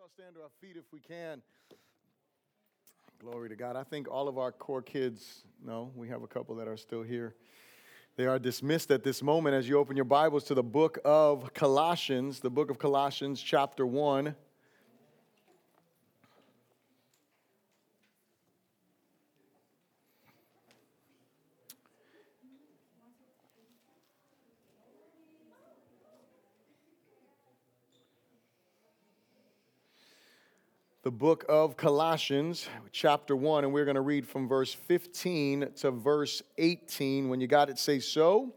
all stand to our feet if we can. Glory to God. I think all of our core kids, no, we have a couple that are still here. They are dismissed at this moment as you open your Bibles to the book of Colossians, the book of Colossians, chapter 1. The book of Colossians, chapter 1, and we're going to read from verse 15 to verse 18. When you got it, say so.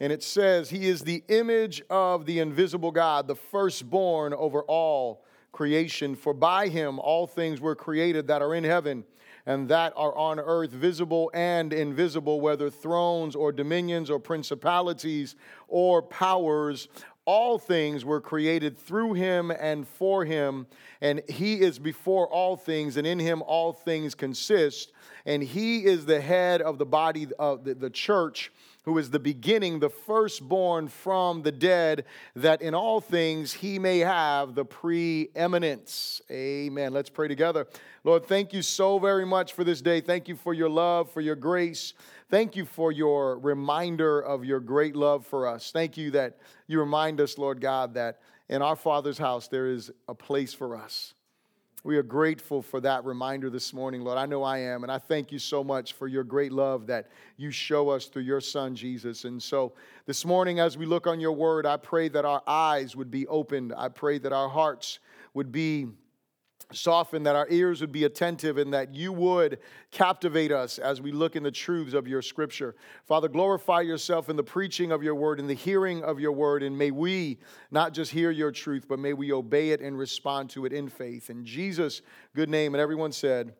And it says, He is the image of the invisible God, the firstborn over all creation. For by him all things were created that are in heaven and that are on earth, visible and invisible, whether thrones or dominions or principalities or powers all things were created through him and for him, and he is before all things, and in him all things consist. And he is the head of the body of the, church who is the beginning, the firstborn from the dead, that in all things he may have the preeminence. Amen. Let's pray together. Lord, thank you so very much for this day. Thank you for your love, for your grace. Thank you for your reminder of your great love for us. Thank you that you remind us, Lord God, that in our Father's house there is a place for us. We are grateful for that reminder this morning, Lord. I know I am. And I thank you so much for your great love that you show us through your Son, Jesus. And so this morning, as we look on your word, I pray that our eyes would be opened. I pray that our hearts would be soften, that our ears would be attentive, and that you would captivate us as we look in the truths of your scripture. Father, glorify yourself in the preaching of your word, in the hearing of your word, and may we not just hear your truth, but may we obey it and respond to it in faith. In Jesus' good name, and everyone said,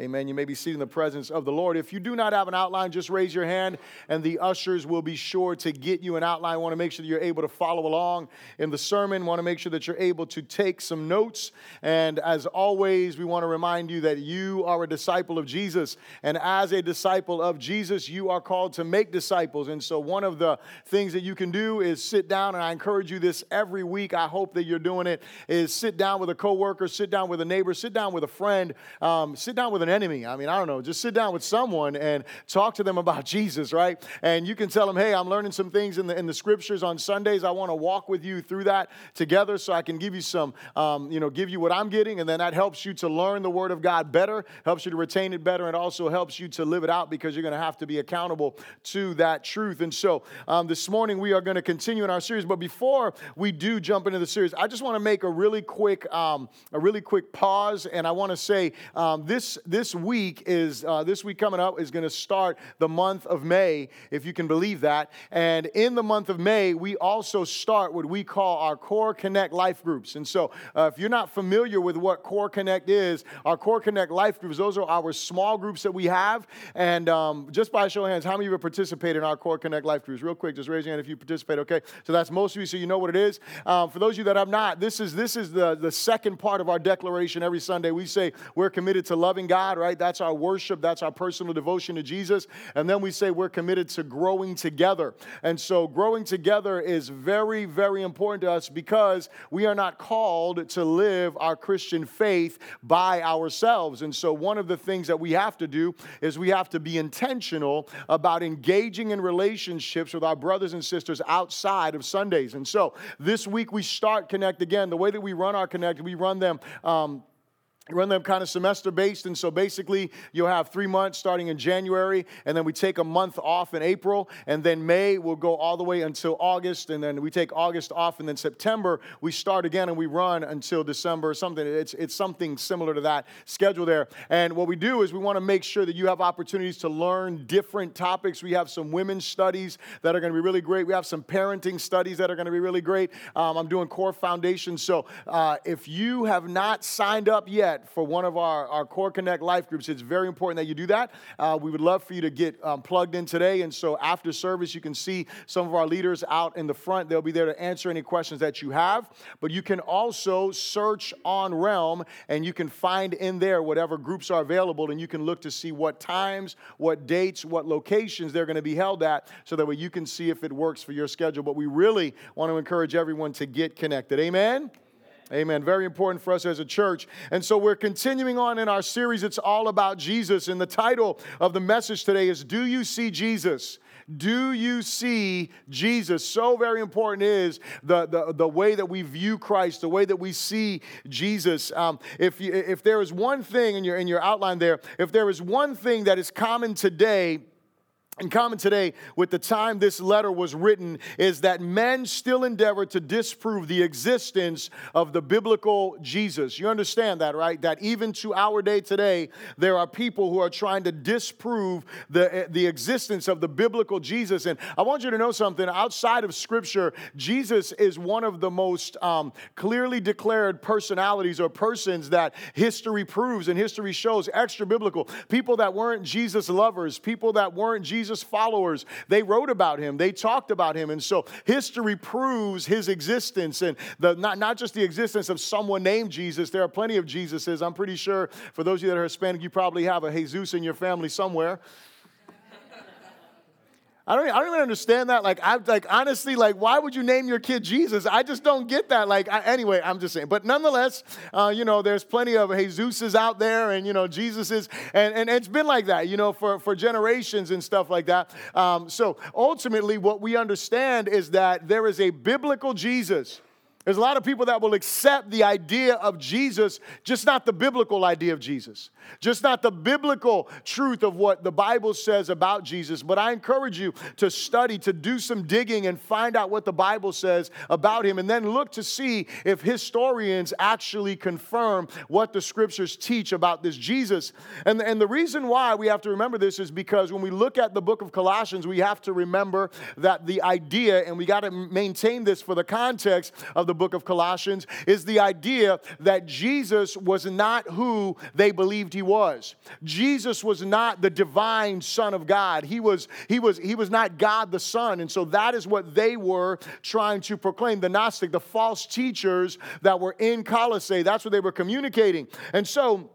Amen. You may be seated in the presence of the Lord. If you do not have an outline, just raise your hand and the ushers will be sure to get you an outline. I want to make sure that you're able to follow along in the sermon. I want to make sure that you're able to take some notes. And as always, we want to remind you that you are a disciple of Jesus. And as a disciple of Jesus, you are called to make disciples. And so one of the things that you can do is sit down, and I encourage you this every week. I hope that you're doing it, is sit down with a coworker, sit down with a neighbor, sit down with a friend, um, sit down with with an enemy. I mean, I don't know, just sit down with someone and talk to them about Jesus, right? And you can tell them, hey, I'm learning some things in the, in the scriptures on Sundays. I want to walk with you through that together so I can give you some, um, you know, give you what I'm getting. And then that helps you to learn the Word of God better, helps you to retain it better, and also helps you to live it out because you're going to have to be accountable to that truth. And so um, this morning we are going to continue in our series. But before we do jump into the series, I just want to make a really quick, um, a really quick pause. And I want to say um, this this week is uh, this week coming up is going to start the month of May, if you can believe that. And in the month of May, we also start what we call our Core Connect life groups. And so, uh, if you're not familiar with what Core Connect is, our Core Connect life groups, those are our small groups that we have. And um, just by show of hands, how many of you have participated in our Core Connect life groups? Real quick, just raise your hand if you participate. Okay, so that's most of you, so you know what it is. Um, for those of you that have not, this is this is the the second part of our declaration every Sunday. We say we're committed to loving God God, right? That's our worship, that's our personal devotion to Jesus. And then we say we're committed to growing together. And so growing together is very, very important to us because we are not called to live our Christian faith by ourselves. And so one of the things that we have to do is we have to be intentional about engaging in relationships with our brothers and sisters outside of Sundays. And so this week we start Connect again. The way that we run our Connect, we run them. Um, run them kind of semester based and so basically you'll have three months starting in january and then we take a month off in april and then may will go all the way until august and then we take august off and then september we start again and we run until december or something it's, it's something similar to that schedule there. And what we do is we want to make sure that you have opportunities to learn different topics. We have some women's studies that are going to be really great. We have some parenting studies that are going to be really great. Um, i'm doing core foundation so uh, if you have not signed up yet yet for one of our, our Core Connect life groups, it's very important that you do that. Uh, we would love for you to get um, plugged in today. And so after service, you can see some of our leaders out in the front. They'll be there to answer any questions that you have. But you can also search on Realm and you can find in there whatever groups are available and you can look to see what times, what dates, what locations they're going to be held at so that way you can see if it works for your schedule. But we really want to encourage everyone to get connected. Amen? Amen. Very important for us as a church. And so we're continuing on in our series. It's all about Jesus. And the title of the message today is Do You See Jesus? Do you see Jesus? So very important is the, the, the way that we view Christ, the way that we see Jesus. Um, if, you, if there is one thing in your, in your outline there, if there is one thing that is common today, in common today with the time this letter was written is that men still endeavor to disprove the existence of the biblical Jesus. You understand that, right? That even to our day today, there are people who are trying to disprove the, the existence of the biblical Jesus. And I want you to know something outside of Scripture, Jesus is one of the most um, clearly declared personalities or persons that history proves and history shows extra biblical. People that weren't Jesus lovers, people that weren't Jesus Jesus' followers, they wrote about him, they talked about him. And so history proves his existence and the, not, not just the existence of someone named Jesus. There are plenty of Jesuses. I'm pretty sure for those of you that are Hispanic, you probably have a Jesus in your family somewhere. I don't, I don't even understand that. Like, I like honestly, like, why would you name your kid Jesus? I just don't get that. Like, I, anyway, I'm just saying. But nonetheless, uh, you know, there's plenty of Jesuses out there, and you know, Jesus's, and, and it's been like that, you know, for for generations and stuff like that. Um, so ultimately, what we understand is that there is a biblical Jesus there's a lot of people that will accept the idea of Jesus, just not the biblical idea of Jesus, just not the biblical truth of what the Bible says about Jesus. But I encourage you to study, to do some digging, and find out what the Bible says about him, and then look to see if historians actually confirm what the scriptures teach about this Jesus. And, and the reason why we have to remember this is because when we look at the book of Colossians, we have to remember that the idea, and we got to maintain this for the context of the the book of Colossians is the idea that Jesus was not who they believed he was. Jesus was not the divine son of God. He was he was he was not God the son. And so that is what they were trying to proclaim the gnostic, the false teachers that were in Colossae. That's what they were communicating. And so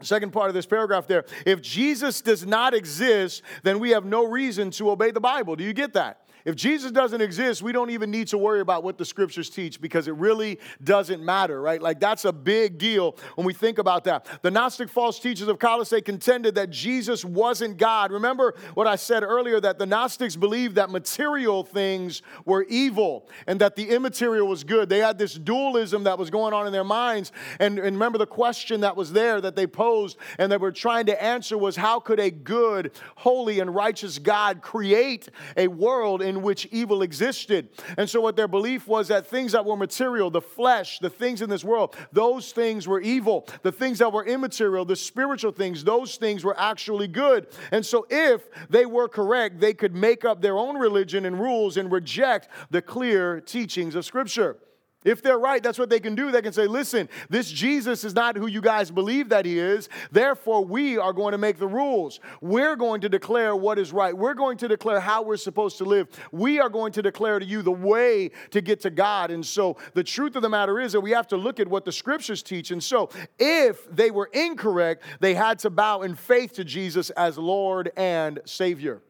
Second part of this paragraph there. If Jesus does not exist, then we have no reason to obey the Bible. Do you get that? If Jesus doesn't exist, we don't even need to worry about what the scriptures teach because it really doesn't matter, right? Like that's a big deal when we think about that. The Gnostic false teachers of Colossae contended that Jesus wasn't God. Remember what I said earlier that the Gnostics believed that material things were evil and that the immaterial was good. They had this dualism that was going on in their minds. And, and remember the question that was there that they posed and they were trying to answer was how could a good, holy, and righteous God create a world in in which evil existed. And so, what their belief was that things that were material, the flesh, the things in this world, those things were evil. The things that were immaterial, the spiritual things, those things were actually good. And so, if they were correct, they could make up their own religion and rules and reject the clear teachings of Scripture. If they're right, that's what they can do. They can say, listen, this Jesus is not who you guys believe that he is. Therefore, we are going to make the rules. We're going to declare what is right. We're going to declare how we're supposed to live. We are going to declare to you the way to get to God. And so the truth of the matter is that we have to look at what the scriptures teach. And so if they were incorrect, they had to bow in faith to Jesus as Lord and Savior.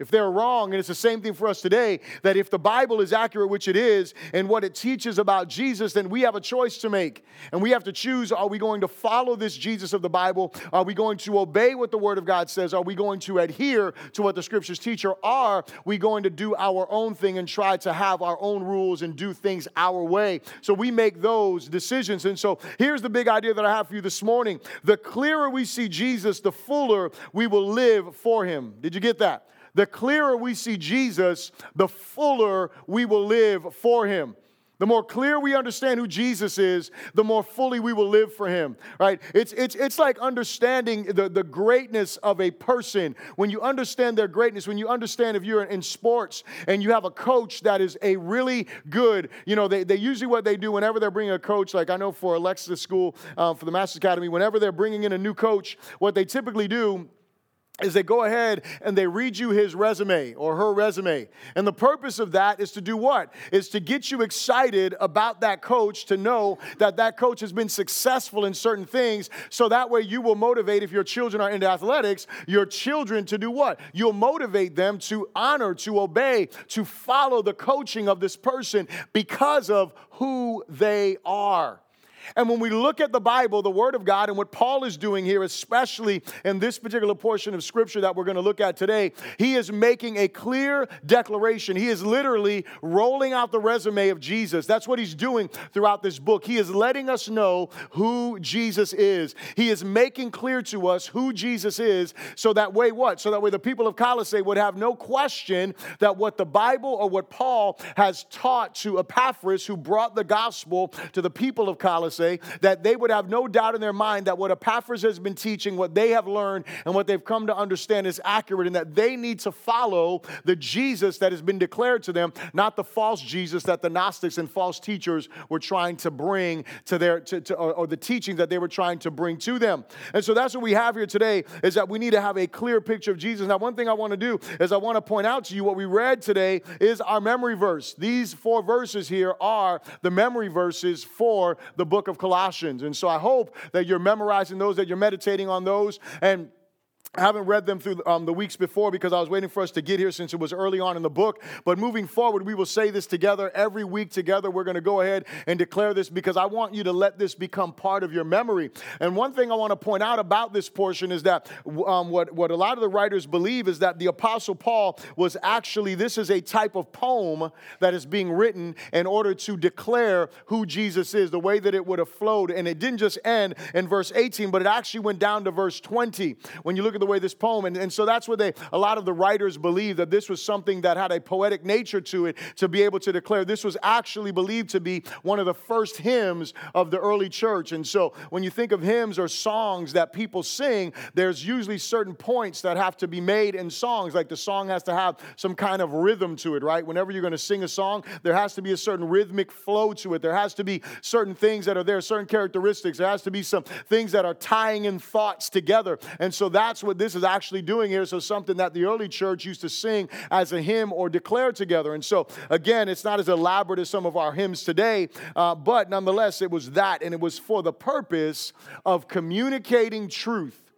If they're wrong, and it's the same thing for us today, that if the Bible is accurate, which it is, and what it teaches about Jesus, then we have a choice to make. And we have to choose are we going to follow this Jesus of the Bible? Are we going to obey what the Word of God says? Are we going to adhere to what the Scriptures teach? Or are we going to do our own thing and try to have our own rules and do things our way? So we make those decisions. And so here's the big idea that I have for you this morning the clearer we see Jesus, the fuller we will live for Him. Did you get that? The clearer we see Jesus, the fuller we will live for him. The more clear we understand who Jesus is, the more fully we will live for him, right? It's, it's, it's like understanding the, the greatness of a person. When you understand their greatness, when you understand if you're in sports and you have a coach that is a really good, you know, they, they usually what they do whenever they're bringing a coach, like I know for Alexis School, uh, for the Masters Academy, whenever they're bringing in a new coach, what they typically do is they go ahead and they read you his resume or her resume. And the purpose of that is to do what? Is to get you excited about that coach, to know that that coach has been successful in certain things. So that way you will motivate, if your children are into athletics, your children to do what? You'll motivate them to honor, to obey, to follow the coaching of this person because of who they are. And when we look at the Bible, the Word of God, and what Paul is doing here, especially in this particular portion of Scripture that we're going to look at today, he is making a clear declaration. He is literally rolling out the resume of Jesus. That's what he's doing throughout this book. He is letting us know who Jesus is. He is making clear to us who Jesus is so that way what? So that way the people of Colossae would have no question that what the Bible or what Paul has taught to Epaphras, who brought the gospel to the people of Colossae, say, that they would have no doubt in their mind that what Epaphras has been teaching, what they have learned, and what they've come to understand is accurate, and that they need to follow the Jesus that has been declared to them, not the false Jesus that the Gnostics and false teachers were trying to bring to their, to, to or, or the teaching that they were trying to bring to them. And so that's what we have here today is that we need to have a clear picture of Jesus. Now, one thing I want to do is I want to point out to you what we read today is our memory verse. These four verses here are the memory verses for the book of Colossians. And so I hope that you're memorizing those, that you're meditating on those, and I haven't read them through um, the weeks before because I was waiting for us to get here since it was early on in the book. But moving forward, we will say this together every week together. We're going to go ahead and declare this because I want you to let this become part of your memory. And one thing I want to point out about this portion is that um, what, what a lot of the writers believe is that the Apostle Paul was actually, this is a type of poem that is being written in order to declare who Jesus is, the way that it would have flowed. And it didn't just end in verse 18, but it actually went down to verse 20. When you look at the way this poem, and, and so that's what they, a lot of the writers believe that this was something that had a poetic nature to it to be able to declare this was actually believed to be one of the first hymns of the early church. And so when you think of hymns or songs that people sing, there's usually certain points that have to be made in songs. Like the song has to have some kind of rhythm to it, right? Whenever you're going to sing a song, there has to be a certain rhythmic flow to it. There has to be certain things that are there, certain characteristics. There has to be some things that are tying in thoughts together. And so that's what what this is actually doing here. So, something that the early church used to sing as a hymn or declare together. And so, again, it's not as elaborate as some of our hymns today, uh, but nonetheless, it was that, and it was for the purpose of communicating truth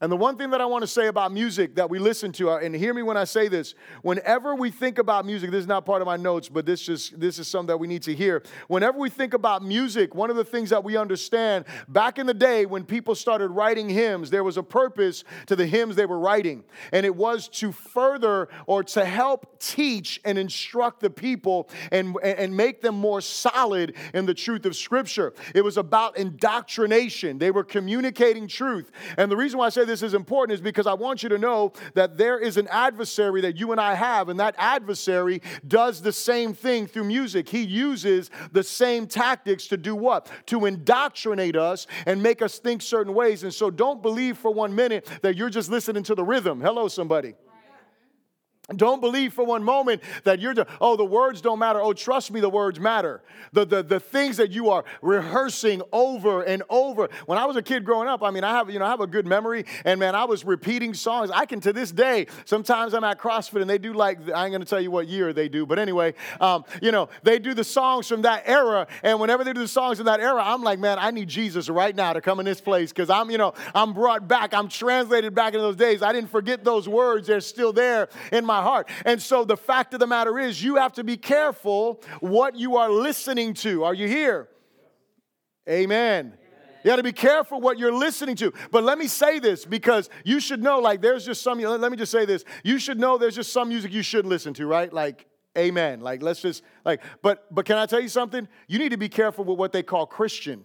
and the one thing that I want to say about music that we listen to, uh, and hear me when I say this, whenever we think about music, this is not part of my notes, but this just this is something that we need to hear. Whenever we think about music, one of the things that we understand back in the day when people started writing hymns, there was a purpose to the hymns they were writing, and it was to further or to help teach and instruct the people and, and make them more solid in the truth of Scripture. It was about indoctrination. They were communicating truth. And the reason why I say this is important is because I want you to know that there is an adversary that you and I have, and that adversary does the same thing through music. He uses the same tactics to do what? To indoctrinate us and make us think certain ways. And so don't believe for one minute that you're just listening to the rhythm. Hello, somebody. Don't believe for one moment that you're, just, oh, the words don't matter. Oh, trust me, the words matter. The, the, the things that you are rehearsing over and over. When I was a kid growing up, I mean, I have, you know, I have a good memory, and man, I was repeating songs. I can, to this day, sometimes I'm at CrossFit and they do like, I ain't gonna tell you what year they do, but anyway, um, you know, they do the songs from that era, and whenever they do the songs in that era, I'm like, man, I need Jesus right now to come in this place because I'm, you know, I'm brought back, I'm translated back into those days. I didn't forget those words, they're still there in my my heart. And so the fact of the matter is, you have to be careful what you are listening to. Are you here? Amen. You got to be careful what you're listening to. But let me say this because you should know, like, there's just some, let me just say this. You should know there's just some music you shouldn't listen to, right? Like, amen. Like, let's just, like, but, but can I tell you something? You need to be careful with what they call Christian.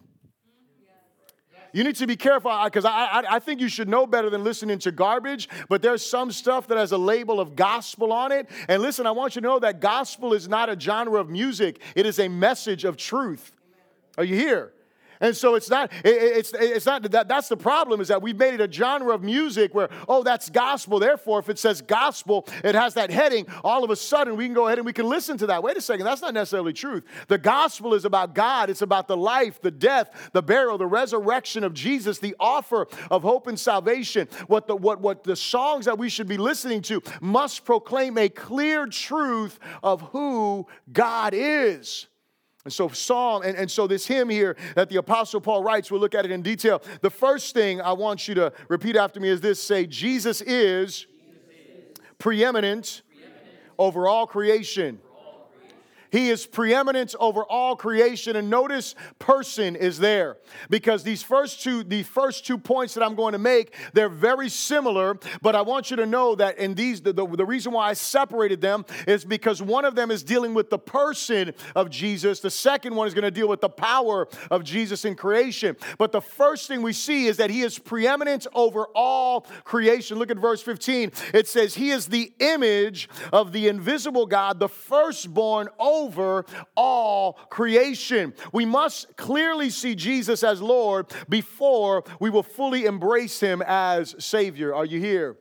You need to be careful because I, I, I, think you should know better than listening to garbage, but there's some stuff that has a label of gospel on it. And listen, I want you to know that gospel is not a genre of music, it is a message of truth. Are you here? And so it's not, it's, it's not that that's the problem is that we've made it a genre of music where, oh, that's gospel. Therefore, if it says gospel, it has that heading, all of a sudden we can go ahead and we can listen to that. Wait a second, that's not necessarily truth. The gospel is about God, it's about the life, the death, the burial, the resurrection of Jesus, the offer of hope and salvation. What the, what, what the songs that we should be listening to must proclaim a clear truth of who God is. And so, Psalm, and, and so this hymn here that the Apostle Paul writes, we'll look at it in detail. The first thing I want you to repeat after me is this say, Jesus is, Jesus is preeminent, preeminent over all creation. He is preeminent over all creation. And notice person is there because these first two, the first two points that I'm going to make, they're very similar. But I want you to know that in these, the, the, the reason why I separated them is because one of them is dealing with the person of Jesus. The second one is going to deal with the power of Jesus in creation. But the first thing we see is that he is preeminent over all creation. Look at verse 15. It says, He is the image of the invisible God, the firstborn over over all creation. We must clearly see Jesus as Lord before we will fully embrace him as Savior. Are you here?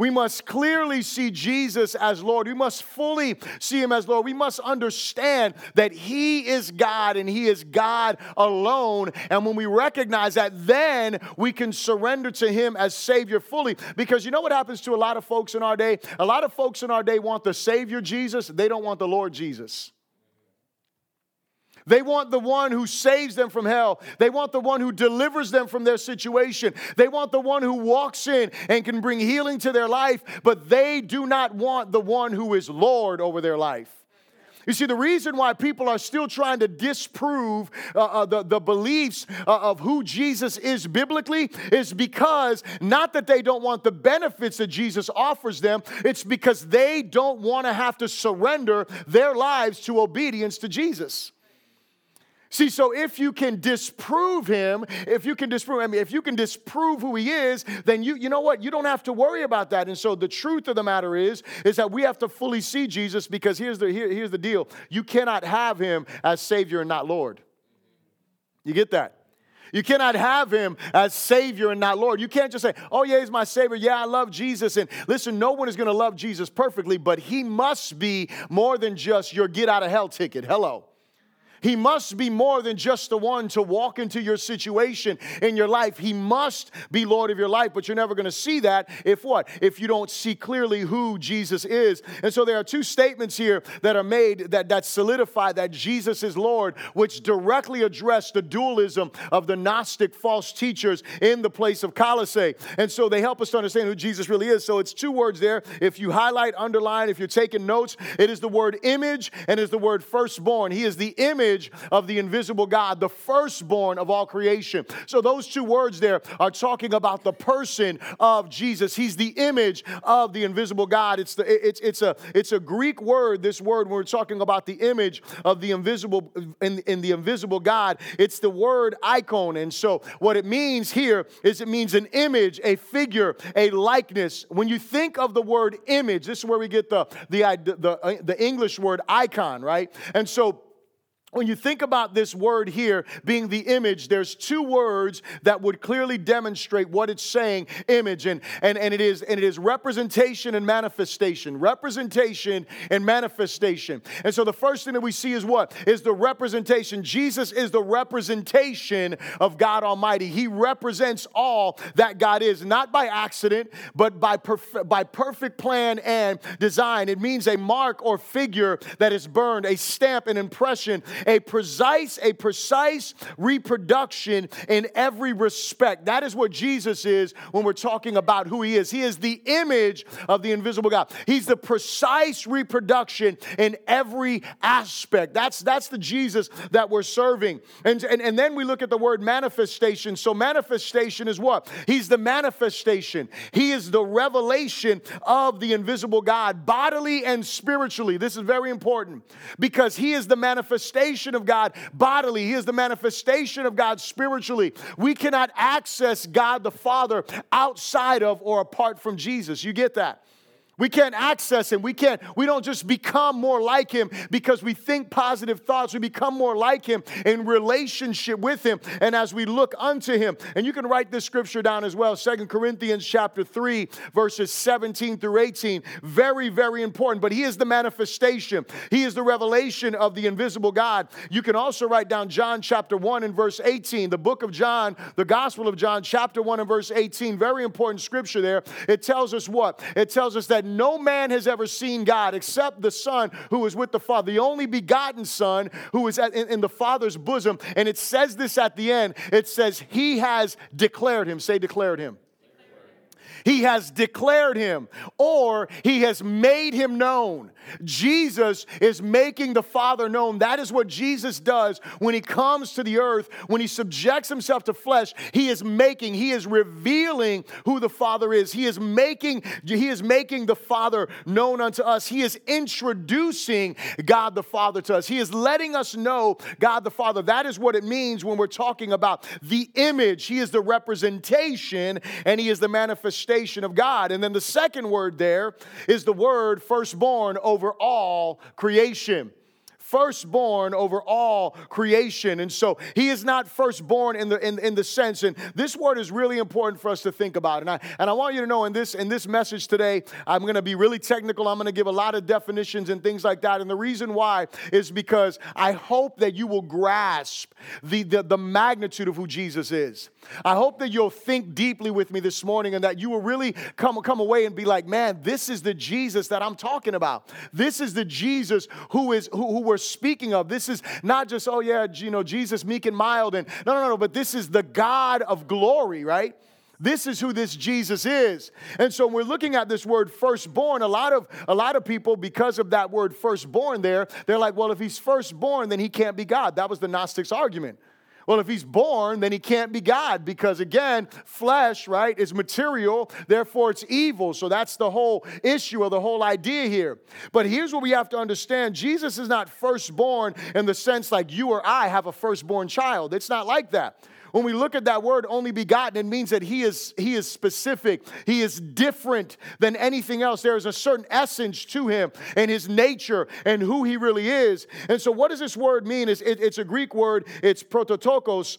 We must clearly see Jesus as Lord. We must fully see Him as Lord. We must understand that He is God and He is God alone. And when we recognize that, then we can surrender to Him as Savior fully. Because you know what happens to a lot of folks in our day? A lot of folks in our day want the Savior Jesus, they don't want the Lord Jesus. They want the one who saves them from hell. They want the one who delivers them from their situation. They want the one who walks in and can bring healing to their life, but they do not want the one who is Lord over their life. You see, the reason why people are still trying to disprove uh, uh, the, the beliefs uh, of who Jesus is biblically is because not that they don't want the benefits that Jesus offers them, it's because they don't want to have to surrender their lives to obedience to Jesus. See, so if you can disprove him, if you can disprove, I mean, if you can disprove who he is, then you, you know what? You don't have to worry about that. And so the truth of the matter is, is that we have to fully see Jesus because here's the, here, here's the deal. You cannot have him as Savior and not Lord. You get that? You cannot have him as Savior and not Lord. You can't just say, oh, yeah, he's my Savior. Yeah, I love Jesus. And listen, no one is going to love Jesus perfectly, but he must be more than just your get out of hell ticket. Hello. He must be more than just the one to walk into your situation in your life. He must be Lord of your life, but you're never going to see that if what? If you don't see clearly who Jesus is. And so there are two statements here that are made that, that solidify that Jesus is Lord, which directly address the dualism of the Gnostic false teachers in the place of Colossae. And so they help us to understand who Jesus really is. So it's two words there. If you highlight, underline, if you're taking notes, it is the word image and is the word firstborn. He is the image image of the invisible God, the firstborn of all creation. So those two words there are talking about the person of Jesus. He's the image of the invisible God. It's the it's it's a it's a Greek word. This word when we're talking about the image of the invisible in, in the invisible God, it's the word icon. And so what it means here is it means an image, a figure, a likeness. When you think of the word image, this is where we get the the the, the English word icon, right? And so when you think about this word here being the image, there's two words that would clearly demonstrate what it's saying image. And, and, and, it, is, and it is representation and manifestation. Representation and manifestation. And so the first thing that we see is what? Is the representation. Jesus is the representation of God Almighty. He represents all that God is, not by accident, but by, perf- by perfect plan and design. It means a mark or figure that is burned, a stamp, an impression a precise, a precise reproduction in every respect. That is what Jesus is when we're talking about who he is. He is the image of the invisible God. He's the precise reproduction in every aspect. That's, that's the Jesus that we're serving. And, and, and then we look at the word manifestation. So, manifestation is what? He's the manifestation, He is the revelation of the invisible God, bodily and spiritually. This is very important because He is the manifestation manifestation of God bodily, He is the manifestation of God spiritually. We cannot access God the Father outside of or apart from Jesus. You get that? We can't access him. We can't, we don't just become more like him because we think positive thoughts. We become more like him in relationship with him and as we look unto him. And you can write this scripture down as well. Second Corinthians chapter 3, verses 17 through 18. Very, very important. But he is the manifestation. He is the revelation of the invisible God. You can also write down John chapter 1 and verse 18. The book of John, the Gospel of John, chapter 1 and verse 18. Very important scripture there. It tells us what? It tells us that no man has ever seen God except the Son who is with the Father, the only begotten Son who is at, in, in the Father's bosom. And it says this at the end it says, He has declared him. Say, declared him. He has declared him or he has made him known. Jesus is making the Father known. That is what Jesus does when he comes to the earth, when he subjects himself to flesh. He is making, he is revealing who the Father is. He is making, he is making the Father known unto us. He is introducing God the Father to us. He is letting us know God the Father. That is what it means when we're talking about the image. He is the representation and he is the manifestation manifestation of God. And then the second word there is the word firstborn over all creation firstborn over all creation. And so he is not firstborn in the in, in the sense, and this word is really important for us to think about. And I and I want you to know in this in this message today, I'm gonna be really technical. I'm gonna give a lot of definitions and things like that. And the reason why is because I hope that you will grasp the, the, the magnitude of who Jesus is. I hope that you'll think deeply with me this morning and that you will really come, come away and be like, man, this is the Jesus that I'm talking about. This is the Jesus who is who, who we're speaking of. This is not just, oh yeah, you know, Jesus meek and mild and no, no, no, but this is the God of glory, right? This is who this Jesus is. And so when we're looking at this word firstborn, a lot of a lot of people, because of that word firstborn there, they're like, well, if he's firstborn, then he can't be God. That was the Gnostics' argument. Well, if he's born, then he can't be God because, again, flesh, right, is material, therefore it's evil. So that's the whole issue or the whole idea here. But here's what we have to understand Jesus is not firstborn in the sense like you or I have a firstborn child. It's not like that. When we look at that word only begotten, it means that he is, he is specific. He is different than anything else. There is a certain essence to him and his nature and who he really is. And so, what does this word mean? It's, it, it's a Greek word, it's prototokos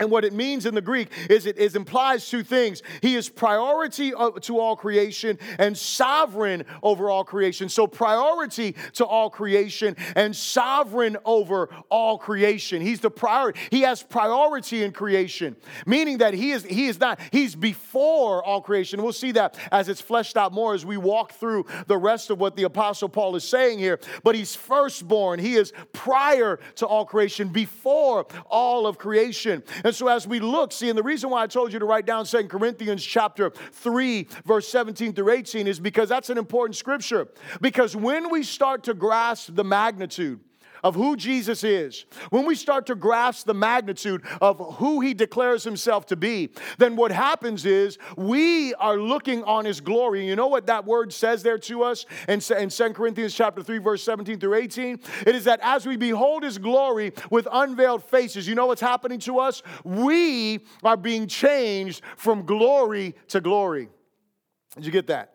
and what it means in the Greek is it is implies two things. He is priority to all creation and sovereign over all creation. So priority to all creation and sovereign over all creation. He's the priority. He has priority in creation, meaning that he is he is not he's before all creation. We'll see that as it's fleshed out more as we walk through the rest of what the apostle Paul is saying here. But he's firstborn. He is prior to all creation, before all of creation. And so as we look, see, and the reason why I told you to write down Second Corinthians chapter 3, verse 17 through 18 is because that's an important scripture. Because when we start to grasp the magnitude, of who Jesus is, when we start to grasp the magnitude of who he declares himself to be, then what happens is we are looking on his glory. You know what that word says there to us in, in 2 Corinthians chapter 3, verse 17 through 18? It is that as we behold his glory with unveiled faces, you know what's happening to us? We are being changed from glory to glory. Did you get that?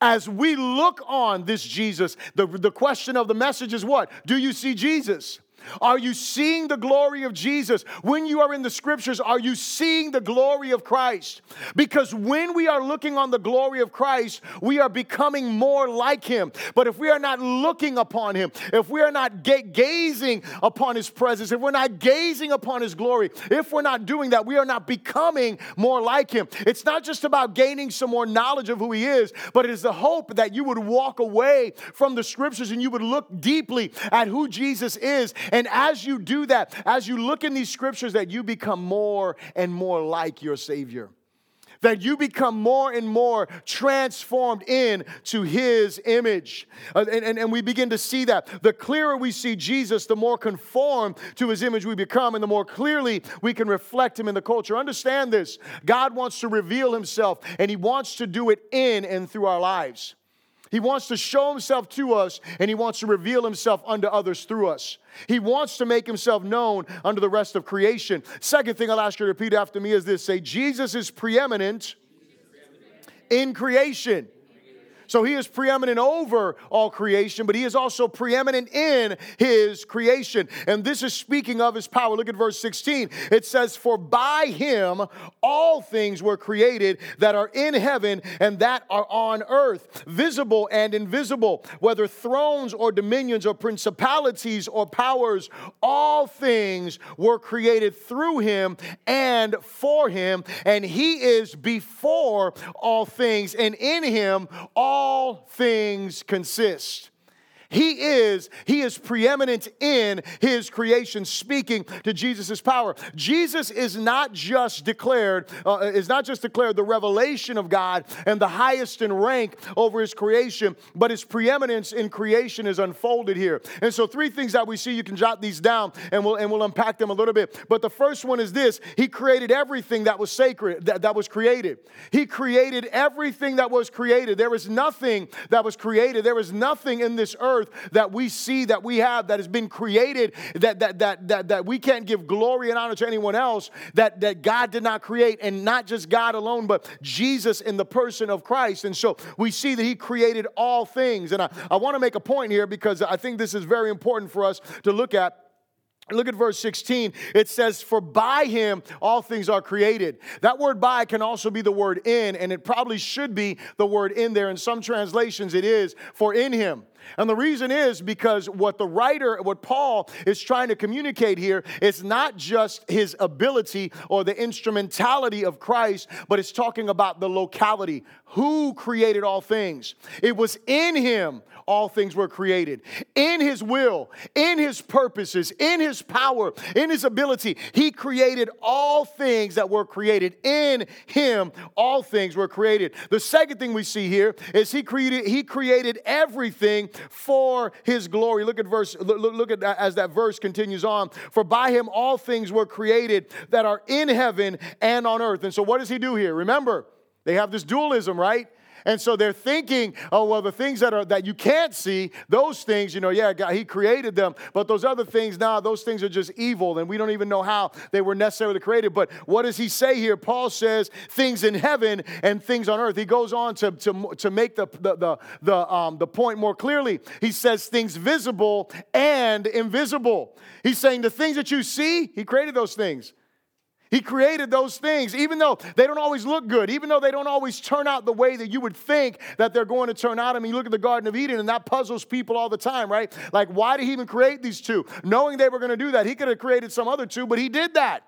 As we look on this Jesus, the, the question of the message is what? Do you see Jesus? Are you seeing the glory of Jesus? When you are in the scriptures, are you seeing the glory of Christ? Because when we are looking on the glory of Christ, we are becoming more like him. But if we are not looking upon him, if we are not ga- gazing upon his presence, if we're not gazing upon his glory, if we're not doing that, we are not becoming more like him. It's not just about gaining some more knowledge of who he is, but it is the hope that you would walk away from the scriptures and you would look deeply at who Jesus is and as you do that, as you look in these scriptures, that you become more and more like your Savior that you become more and more transformed into his image. Uh, and, and, and, we begin to see that. The clearer we see Jesus, the more conformed to his image we become, and the more clearly we can reflect him in the culture. Understand this God wants to reveal himself, and he wants to do it in and through our lives. He wants to show himself to us and he wants to reveal himself unto others through us. He wants to make himself known unto the rest of creation. Second thing I'll ask you to repeat after me is this say, Jesus is preeminent in creation. So he is preeminent over all creation, but he is also preeminent in his creation. And this is speaking of his power. Look at verse 16. It says, For by him all things were created that are in heaven and that are on earth, visible and invisible, whether thrones or dominions or principalities or powers, all things were created through him and for him. And he is before all things, and in him all all things consist. He is, he is preeminent in his creation, speaking to Jesus' power. Jesus is not just declared, uh, is not just declared the revelation of God and the highest in rank over his creation, but his preeminence in creation is unfolded here. And so three things that we see, you can jot these down and we'll and we'll unpack them a little bit. But the first one is this: He created everything that was sacred, that, that was created. He created everything that was created. There was nothing that was created. There was nothing in this earth that we see, that we have, that has been created, that, that, that, that, that we can't give glory and honor to anyone else, that, that God did not create, and not just God alone, but Jesus in the person of Christ. And so we see that He created all things. And I, I want to make a point here because I think this is very important for us to look at. Look at verse 16. It says, For by him all things are created. That word by can also be the word in, and it probably should be the word in there. In some translations, it is, for in him. And the reason is because what the writer, what Paul is trying to communicate here is not just his ability or the instrumentality of Christ, but it's talking about the locality. Who created all things? It was in him all things were created. In his will, in his purposes, in his power, in his ability, he created all things that were created. In him, all things were created. The second thing we see here is he created, he created everything for his glory. Look at verse, look, look at that as that verse continues on. For by him all things were created that are in heaven and on earth. And so what does he do here? Remember, they have this dualism, right? And so they're thinking, oh, well, the things that are that you can't see, those things, you know, yeah, God, He created them. But those other things, now nah, those things are just evil, and we don't even know how they were necessarily created. But what does he say here? Paul says things in heaven and things on earth. He goes on to, to, to make the, the, the, the, um, the point more clearly. He says things visible and invisible. He's saying the things that you see, he created those things. He created those things, even though they don't always look good, even though they don't always turn out the way that you would think that they're going to turn out. I mean, you look at the Garden of Eden, and that puzzles people all the time, right? Like, why did he even create these two? Knowing they were going to do that, he could have created some other two, but he did that.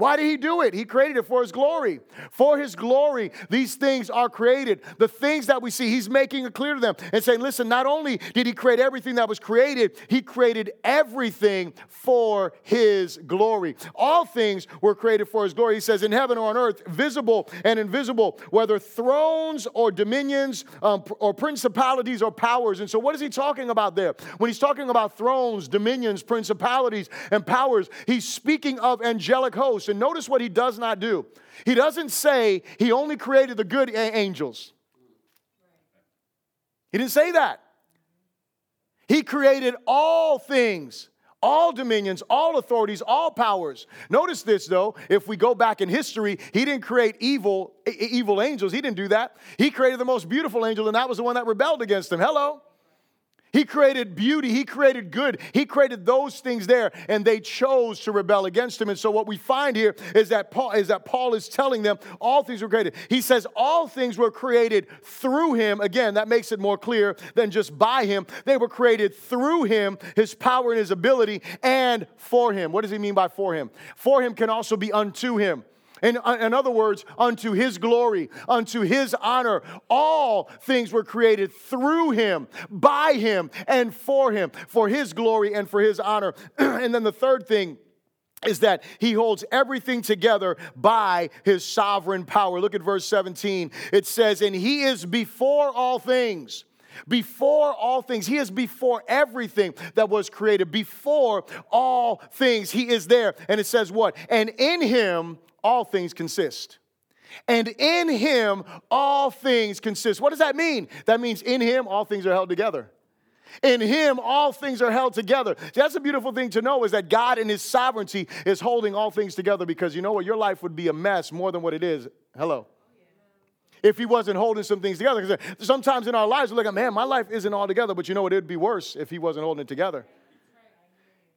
Why did he do it? He created it for his glory. For his glory, these things are created. The things that we see, he's making it clear to them and saying, listen, not only did he create everything that was created, he created everything for his glory. All things were created for his glory. He says, in heaven or on earth, visible and invisible, whether thrones or dominions um, or principalities or powers. And so, what is he talking about there? When he's talking about thrones, dominions, principalities, and powers, he's speaking of angelic hosts. And notice what he does not do. He doesn't say he only created the good angels. He didn't say that. He created all things, all dominions, all authorities, all powers. Notice this though, if we go back in history, he didn't create evil evil angels. He didn't do that. He created the most beautiful angel and that was the one that rebelled against him. Hello. He created beauty, He created good, He created those things there, and they chose to rebel against Him. And so, what we find here is that Paul is that Paul is telling them all things were created. He says all things were created through Him. Again, that makes it more clear than just by Him. They were created through Him, His power and His ability, and for Him. What does He mean by for Him? For Him can also be unto Him. In, uh, in other words, unto his glory, unto his honor. All things were created through him, by him, and for him, for his glory and for his honor. and then the third thing, is that he holds everything together by his sovereign power. Look at verse 17. It says, And he is before all things. Before all things, He is before everything that was created. Before all things, He is there. And it says what? And in Him all things consist. And in him, all things consist. What does that mean? That means in him, all things are held together. In him, all things are held together. That's a beautiful thing to know is that God in his sovereignty is holding all things together because you know what? Your life would be a mess more than what it is. Hello. if he wasn't holding some things together. Because sometimes in our lives, we're like, man, my life isn't all together, but you know what? It'd be worse if he wasn't holding it together.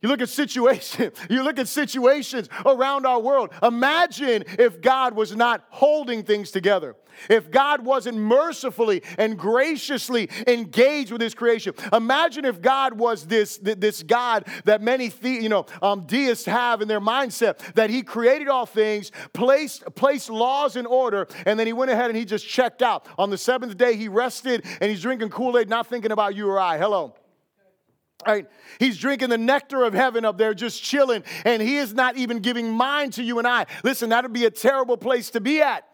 You look at situations, you look at situations around our world. Imagine if God was not holding things together. If God wasn't mercifully and graciously engaged with his creation. Imagine if God was this, this God that many the, you know, um, deists have in their mindset that he created all things, placed, placed laws in order, and then he went ahead and he just checked out. On the seventh day, he rested and he's drinking Kool Aid, not thinking about you or I. Hello. Right? He's drinking the nectar of heaven up there, just chilling, and he is not even giving mind to you and I. Listen, that would be a terrible place to be at.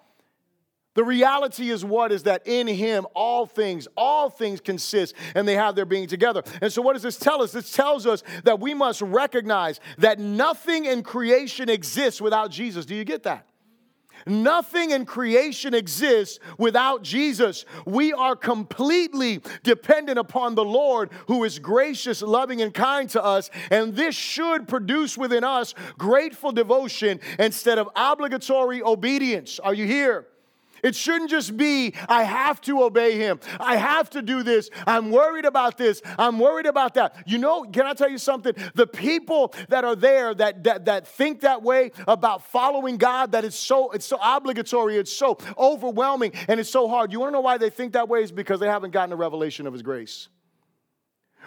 The reality is what is that in him all things, all things consist and they have their being together. And so, what does this tell us? This tells us that we must recognize that nothing in creation exists without Jesus. Do you get that? Nothing in creation exists without Jesus. We are completely dependent upon the Lord who is gracious, loving, and kind to us. And this should produce within us grateful devotion instead of obligatory obedience. Are you here? It shouldn't just be, I have to obey him. I have to do this. I'm worried about this. I'm worried about that. You know, can I tell you something? The people that are there that, that, that think that way about following God, that it's so, it's so obligatory, it's so overwhelming, and it's so hard. You want to know why they think that way? Is because they haven't gotten a revelation of his grace.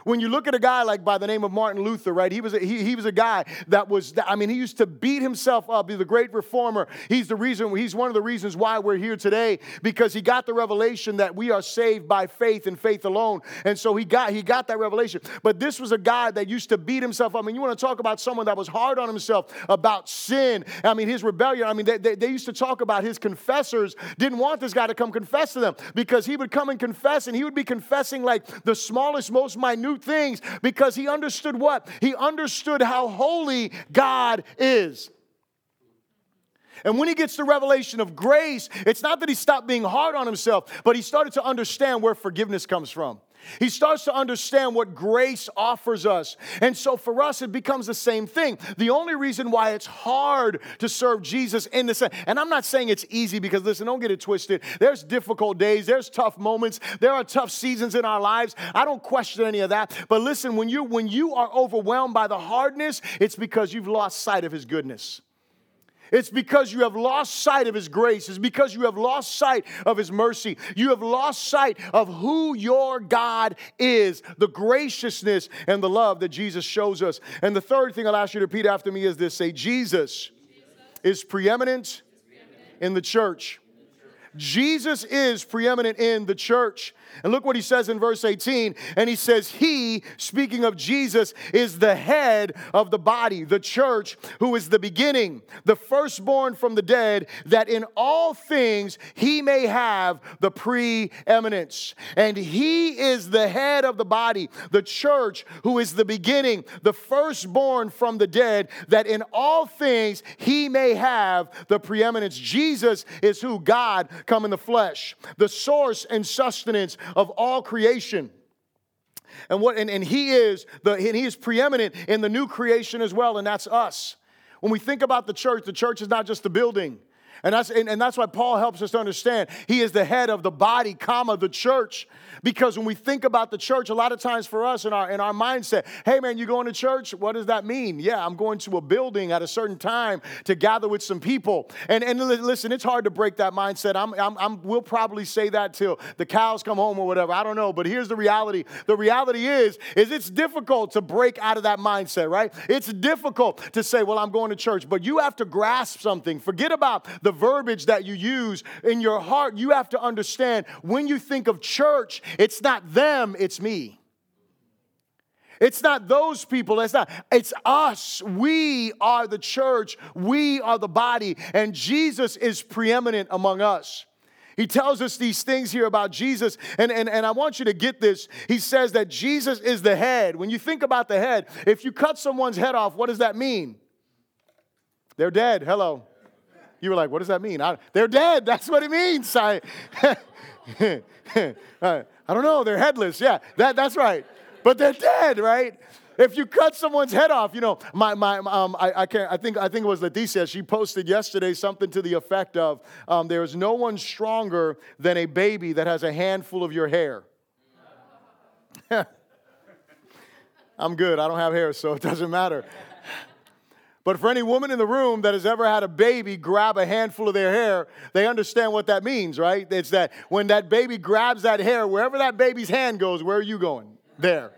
When you look at a guy like by the name of Martin Luther, right? He was a, he, he was a guy that was, I mean, he used to beat himself up. He's the great reformer. He's the reason, he's one of the reasons why we're here today because he got the revelation that we are saved by faith and faith alone. And so he got, he got that revelation. But this was a guy that used to beat himself up. I mean, you want to talk about someone that was hard on himself about sin. I mean, his rebellion. I mean, they, they, they used to talk about his confessors didn't want this guy to come confess to them because he would come and confess and he would be confessing like the smallest, most minute things because he understood what? He understood how holy God is. And when he gets the revelation of grace, it's not that he stopped being hard on himself, but he started to understand where forgiveness comes from. He starts to understand what grace offers us. And so for us, it becomes the same thing. The only reason why it's hard to serve Jesus in same, and I'm not saying it's easy because listen, don't get it twisted. There's difficult days, there's tough moments, there are tough seasons in our lives. I don't question any of that. But listen, when you when you are overwhelmed by the hardness, it's because you've lost sight of his goodness. It's because you have lost sight of His grace. It's because you have lost sight of His mercy. You have lost sight of who your God is, the graciousness and the love that Jesus shows us. And the third thing I'll ask you to repeat after me is this say, Jesus, Jesus. is preeminent in the church. Jesus is preeminent in the church. And look what he says in verse 18. And he says, He, speaking of Jesus, is the head of the body, the church, who is the beginning, the firstborn from the dead, that in all things he may have the preeminence. And he is the head of the body, the church, who is the beginning, the firstborn from the dead, that in all things he may have the preeminence. Jesus is who God come in the flesh, the source and sustenance of all creation. And what and, and he is the and he is preeminent in the new creation as well, and that's us. When we think about the church, the church is not just the building. And that's, and, and that's why Paul helps us to understand. He is the head of the body, comma, the church. Because when we think about the church, a lot of times for us in our, in our mindset, hey man, you going to church? What does that mean? Yeah, I'm going to a building at a certain time to gather with some people. And, and listen, it's hard to break that mindset. I'm, I'm, I'm, we'll probably say that till the cows come home or whatever. I don't know. But here's the reality. The reality is, is it's difficult to break out of that mindset, right? It's difficult to say, well, I'm going to church. But you have to grasp something. Forget about the verbiage that you use in your heart. You have to understand when you think of church, it's not them, it's me. It's not those people. It's not. It's us. We are the church. We are the body. And Jesus is preeminent among us. He tells us these things here about Jesus. And, and, and I want you to get this. He says that Jesus is the head. When you think about the head, if you cut someone's head off, what does that mean? They're dead. Hello. You were like, what does that mean? I, they're dead. That's what it means. I, I don't know. They're headless. Yeah, that, that's right. But they're dead, right? if you cut someone's head off, you know, my, my, um, I, I can't, I think, I think it was Leticia. She posted yesterday something to the effect of, um, there is no one stronger than a baby that has a handful of your hair. I'm good. I don't have hair, so it doesn't matter. But for any woman in the room that has ever had a baby grab a handful of their hair, they understand what that means, right? It's that when that baby grabs that hair, wherever that baby's hand goes, where are you going? There.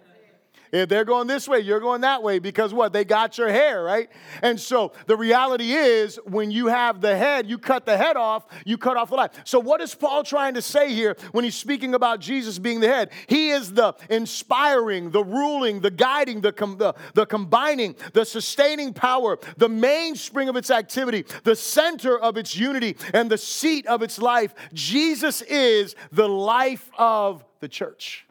If they're going this way, you're going that way because what? They got your hair, right? And so the reality is when you have the head, you cut the head off, you cut off the life. So what is Paul trying to say here when he's speaking about Jesus being the head? He is the inspiring, the ruling, the guiding, the, com- the, the combining, the sustaining power, the mainspring of its activity, the center of its unity, and the seat of its life. Jesus is the life of the church.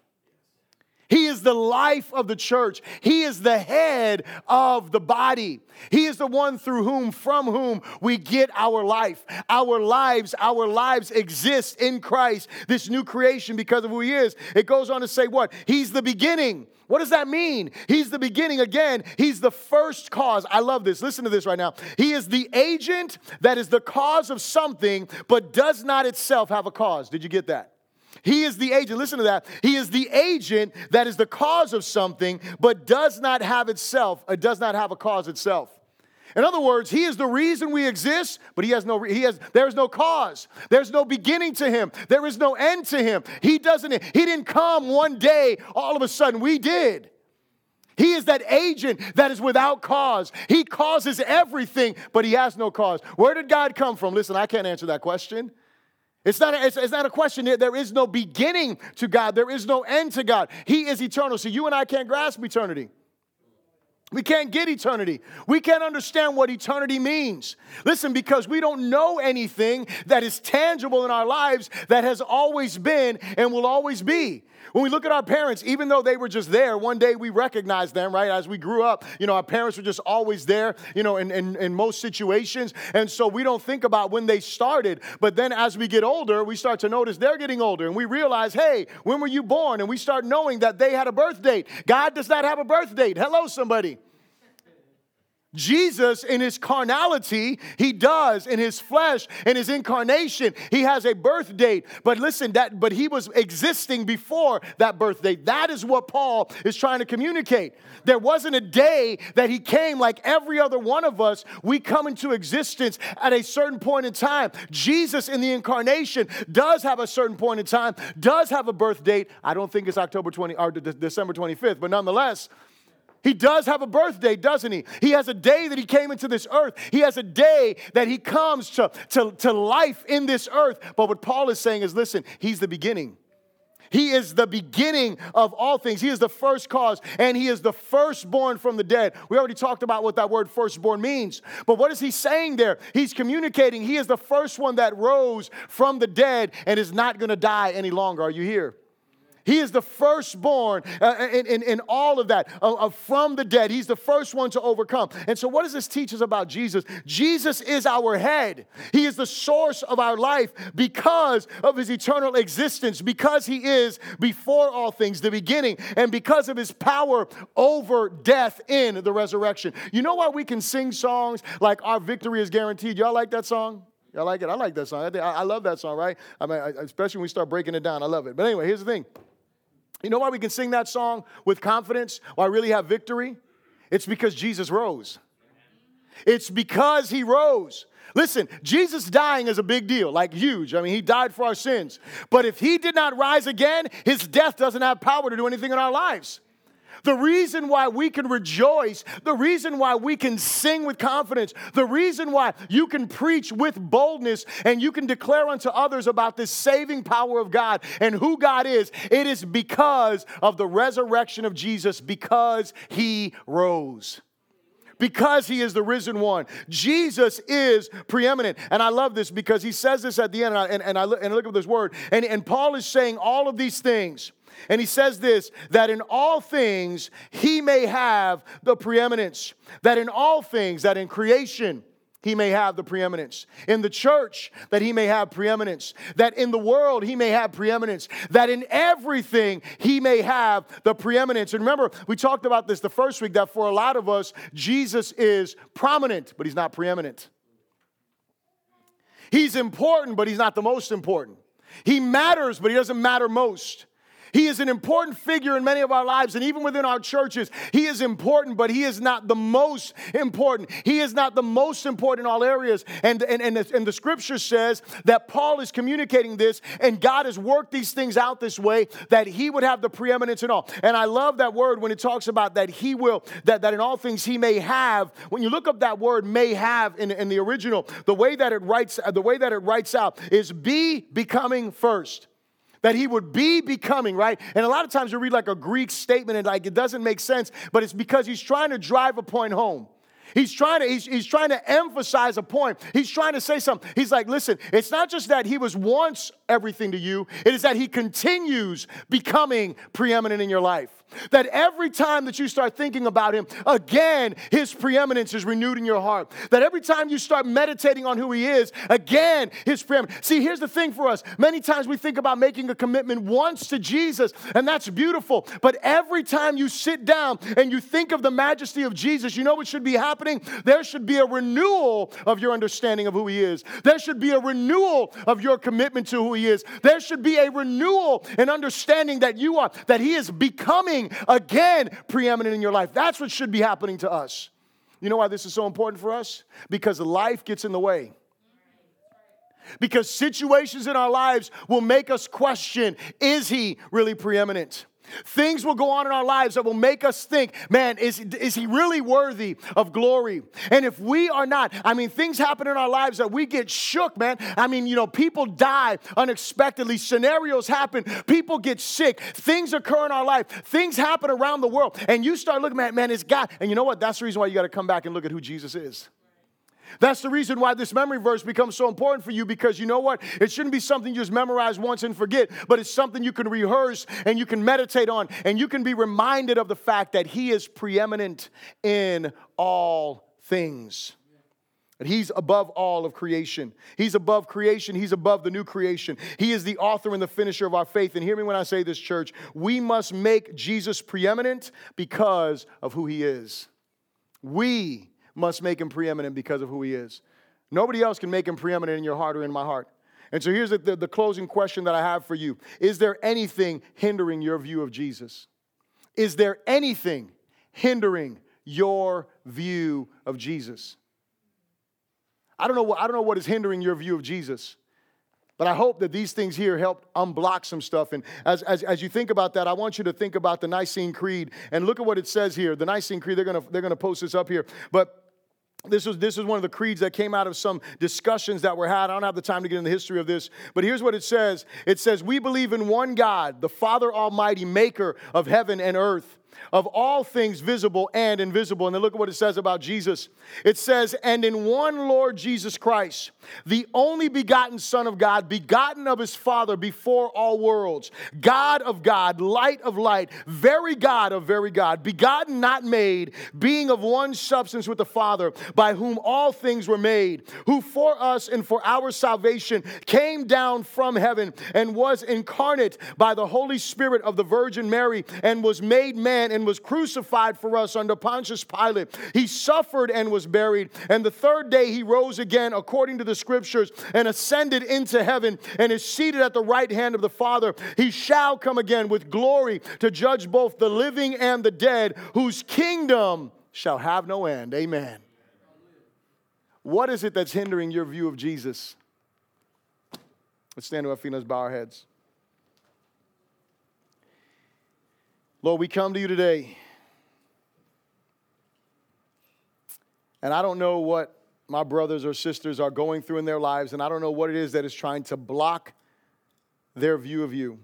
He is the life of the church. He is the head of the body. He is the one through whom, from whom we get our life. Our lives, our lives exist in Christ, this new creation because of who He is. It goes on to say what? He's the beginning. What does that mean? He's the beginning. Again, He's the first cause. I love this. Listen to this right now. He is the agent that is the cause of something, but does not itself have a cause. Did you get that? He is the agent. Listen to that. He is the agent that is the cause of something, but does not have itself, it does not have a cause itself. In other words, he is the reason we exist, but he has no he has there's no cause. There's no beginning to him. There is no end to him. He doesn't he didn't come one day all of a sudden. We did. He is that agent that is without cause. He causes everything, but he has no cause. Where did God come from? Listen, I can't answer that question. It's not, a, it's, it's, not a question. There is no beginning to God, there is no end to God. He is eternal. So you and I can't grasp eternity. We can't get eternity. We can't understand what eternity means. Listen, because we don't know anything that is tangible in our lives that has always been and will always be. When we look at our parents, even though they were just there, one day we recognize them, right? As we grew up, you know, our parents were just always there, you know, in, in, in most situations. And so we don't think about when they started. But then as we get older, we start to notice they're getting older and we realize, hey, when were you born? And we start knowing that they had a birth date. God does not have a birth date. Hello, somebody. Jesus, in his carnality, he does in his flesh, in his incarnation, he has a birth date. But listen, that but he was existing before that birth date. That is what Paul is trying to communicate. There wasn't a day that he came like every other one of us. We come into existence at a certain point in time. Jesus in the incarnation does have a certain point in time, does have a birth date. I don't think it's October 20 or December 25th, but nonetheless, he does have a birthday, doesn't he? He has a day that he came into this earth. He has a day that he comes to, to, to life in this earth. But what Paul is saying is listen, he's the beginning. He is the beginning of all things. He is the first cause, and He is the firstborn from the dead. We already talked about what that word firstborn means. But what is He saying there? He's communicating He is the first one that rose from the dead and is not going to die any longer. Are you here? He is the firstborn uh, in, in, in, all of that, uh, uh, from the dead. He's the first one to overcome. And so, what does this teach us about Jesus? Jesus is our head. He is the source of our life because of his eternal existence, because he is before all things, the beginning, and because of his power over death in the resurrection. You know why we can sing songs like Our Victory is Guaranteed? Y'all like that song? Y'all like it? I like that song. I, I love that song, right? I mean, especially when we start breaking it down. I love it. But anyway, here's the thing. You know why we can sing that song with confidence? Why really have victory? It's because Jesus rose. It's because he rose. Listen, Jesus dying is a big deal, like huge. I mean, he died for our sins. But if he did not rise again, his death doesn't have power to do anything in our lives. The reason why we can rejoice, the reason why we can sing with confidence, the reason why you can preach with boldness and you can declare unto others about this saving power of God and who God is, it is because of the resurrection of Jesus, because he rose because he is the risen one. Jesus is preeminent. And I love this because he says this at the end, and I, and, and I, look, and I look at this word, and, and Paul is saying all of these things and he says this that in all things he may have the preeminence, that in all things, that in creation, he may have the preeminence. In the church, that he may have preeminence. That in the world, he may have preeminence. That in everything, he may have the preeminence. And remember, we talked about this the first week that for a lot of us, Jesus is prominent, but he's not preeminent. He's important, but he's not the most important. He matters, but he doesn't matter most. He is an important figure in many of our lives, and even within our churches, He is important, but He is not the most important. He is not the most important in all areas. And, and, and, the, and the scripture says that Paul is communicating this, and God has worked these things out this way that He would have the preeminence in all. And I love that word when it talks about that He will, that, that in all things He may have. When you look up that word, may have in, in the original, the way that it writes, the way that it writes out is be becoming first that he would be becoming, right? And a lot of times you read like a Greek statement and like it doesn't make sense, but it's because he's trying to drive a point home. He's trying to he's, he's trying to emphasize a point. He's trying to say something. He's like, listen, it's not just that he was once everything to you, it is that he continues becoming preeminent in your life. That every time that you start thinking about him, again, his preeminence is renewed in your heart. That every time you start meditating on who he is, again, his preeminence. See, here's the thing for us. Many times we think about making a commitment once to Jesus, and that's beautiful. But every time you sit down and you think of the majesty of Jesus, you know what should be happening? There should be a renewal of your understanding of who he is. There should be a renewal of your commitment to who he is. There should be a renewal and understanding that you are, that he is becoming again preeminent in your life. That's what should be happening to us. You know why this is so important for us? Because life gets in the way. Because situations in our lives will make us question is he really preeminent? Things will go on in our lives that will make us think, man, is, is he really worthy of glory? And if we are not, I mean, things happen in our lives that we get shook, man. I mean, you know, people die unexpectedly, scenarios happen, people get sick, things occur in our life, things happen around the world, and you start looking at, man, it's God. And you know what? That's the reason why you got to come back and look at who Jesus is. That's the reason why this memory verse becomes so important for you because you know what? It shouldn't be something you just memorize once and forget, but it's something you can rehearse and you can meditate on and you can be reminded of the fact that He is preeminent in all things. That he's above all of creation. He's above creation. He's above the new creation. He is the author and the finisher of our faith. And hear me when I say this, church. We must make Jesus preeminent because of who he is. We must make him preeminent because of who he is. Nobody else can make him preeminent in your heart or in my heart. And so here's the, the, the, closing question that I have for you Is there anything hindering your view of Jesus? Is there anything hindering your view of Jesus? I don't know, what, I don't know what is hindering your view of Jesus. But I hope that these things here help unblock some stuff. And as, as, as you think about that, I want you to think about the Nicene Creed and look at what it says here. The Nicene Creed, they're gonna, they're gonna post this up here. But this was, this is one of the creeds that came out of some discussions that were had. I don't have the time to get into the history of this, but here's what it says It says, We believe in one God, the Father Almighty, maker of heaven and earth of all things visible and invisible. And then look at what it says about Jesus. It says, And in one Lord Jesus Christ, the only begotten Son of God, begotten of his Father before all worlds, God of God, light of light, very God of very God, begotten, not made, being of one substance with the Father, by whom all things were made, who for us and for our salvation came down from heaven and was incarnate by the Holy Spirit of the Virgin Mary and was made man and was crucified for us under Pontius Pilate. He suffered and was buried, and the third day he rose again according to the scriptures and ascended into heaven and is seated at the right hand of the Father. He shall come again with glory to judge both the living and the dead, whose kingdom shall have no end. Amen. What is it that's hindering your view of Jesus? Let's stand to our feet and let's bow our heads. Lord, we come to you today. And I don't know what my brothers or sisters are going through in their lives, and I don't know what it is that is trying to block their view of you.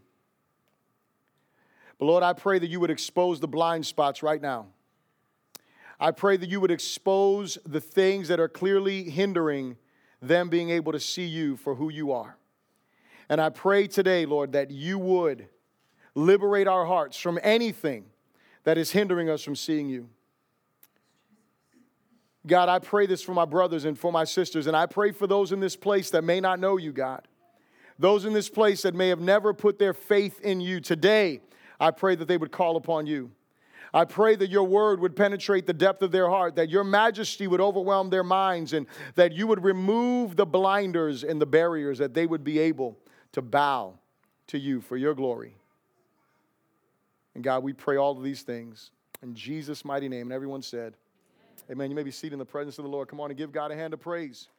But Lord, I pray that you would expose the blind spots right now. I pray that you would expose the things that are clearly hindering them being able to see you for who you are. And I pray today, Lord, that you would liberate our hearts from anything that is hindering us from seeing you. God, I pray this for my brothers and for my sisters, and I pray for those in this place that may not know you, God. Those in this place that may have never put their faith in you. Today, I pray that they would call upon you. I pray that your word would penetrate the depth of their heart, that your majesty would overwhelm their minds, and that you would remove the blinders and the barriers, that they would be able to bow to you for your glory. And God, we pray all of these things in Jesus' mighty name. And everyone said, Amen. You may be seated in the presence of the Lord. Come on and give God a hand of praise.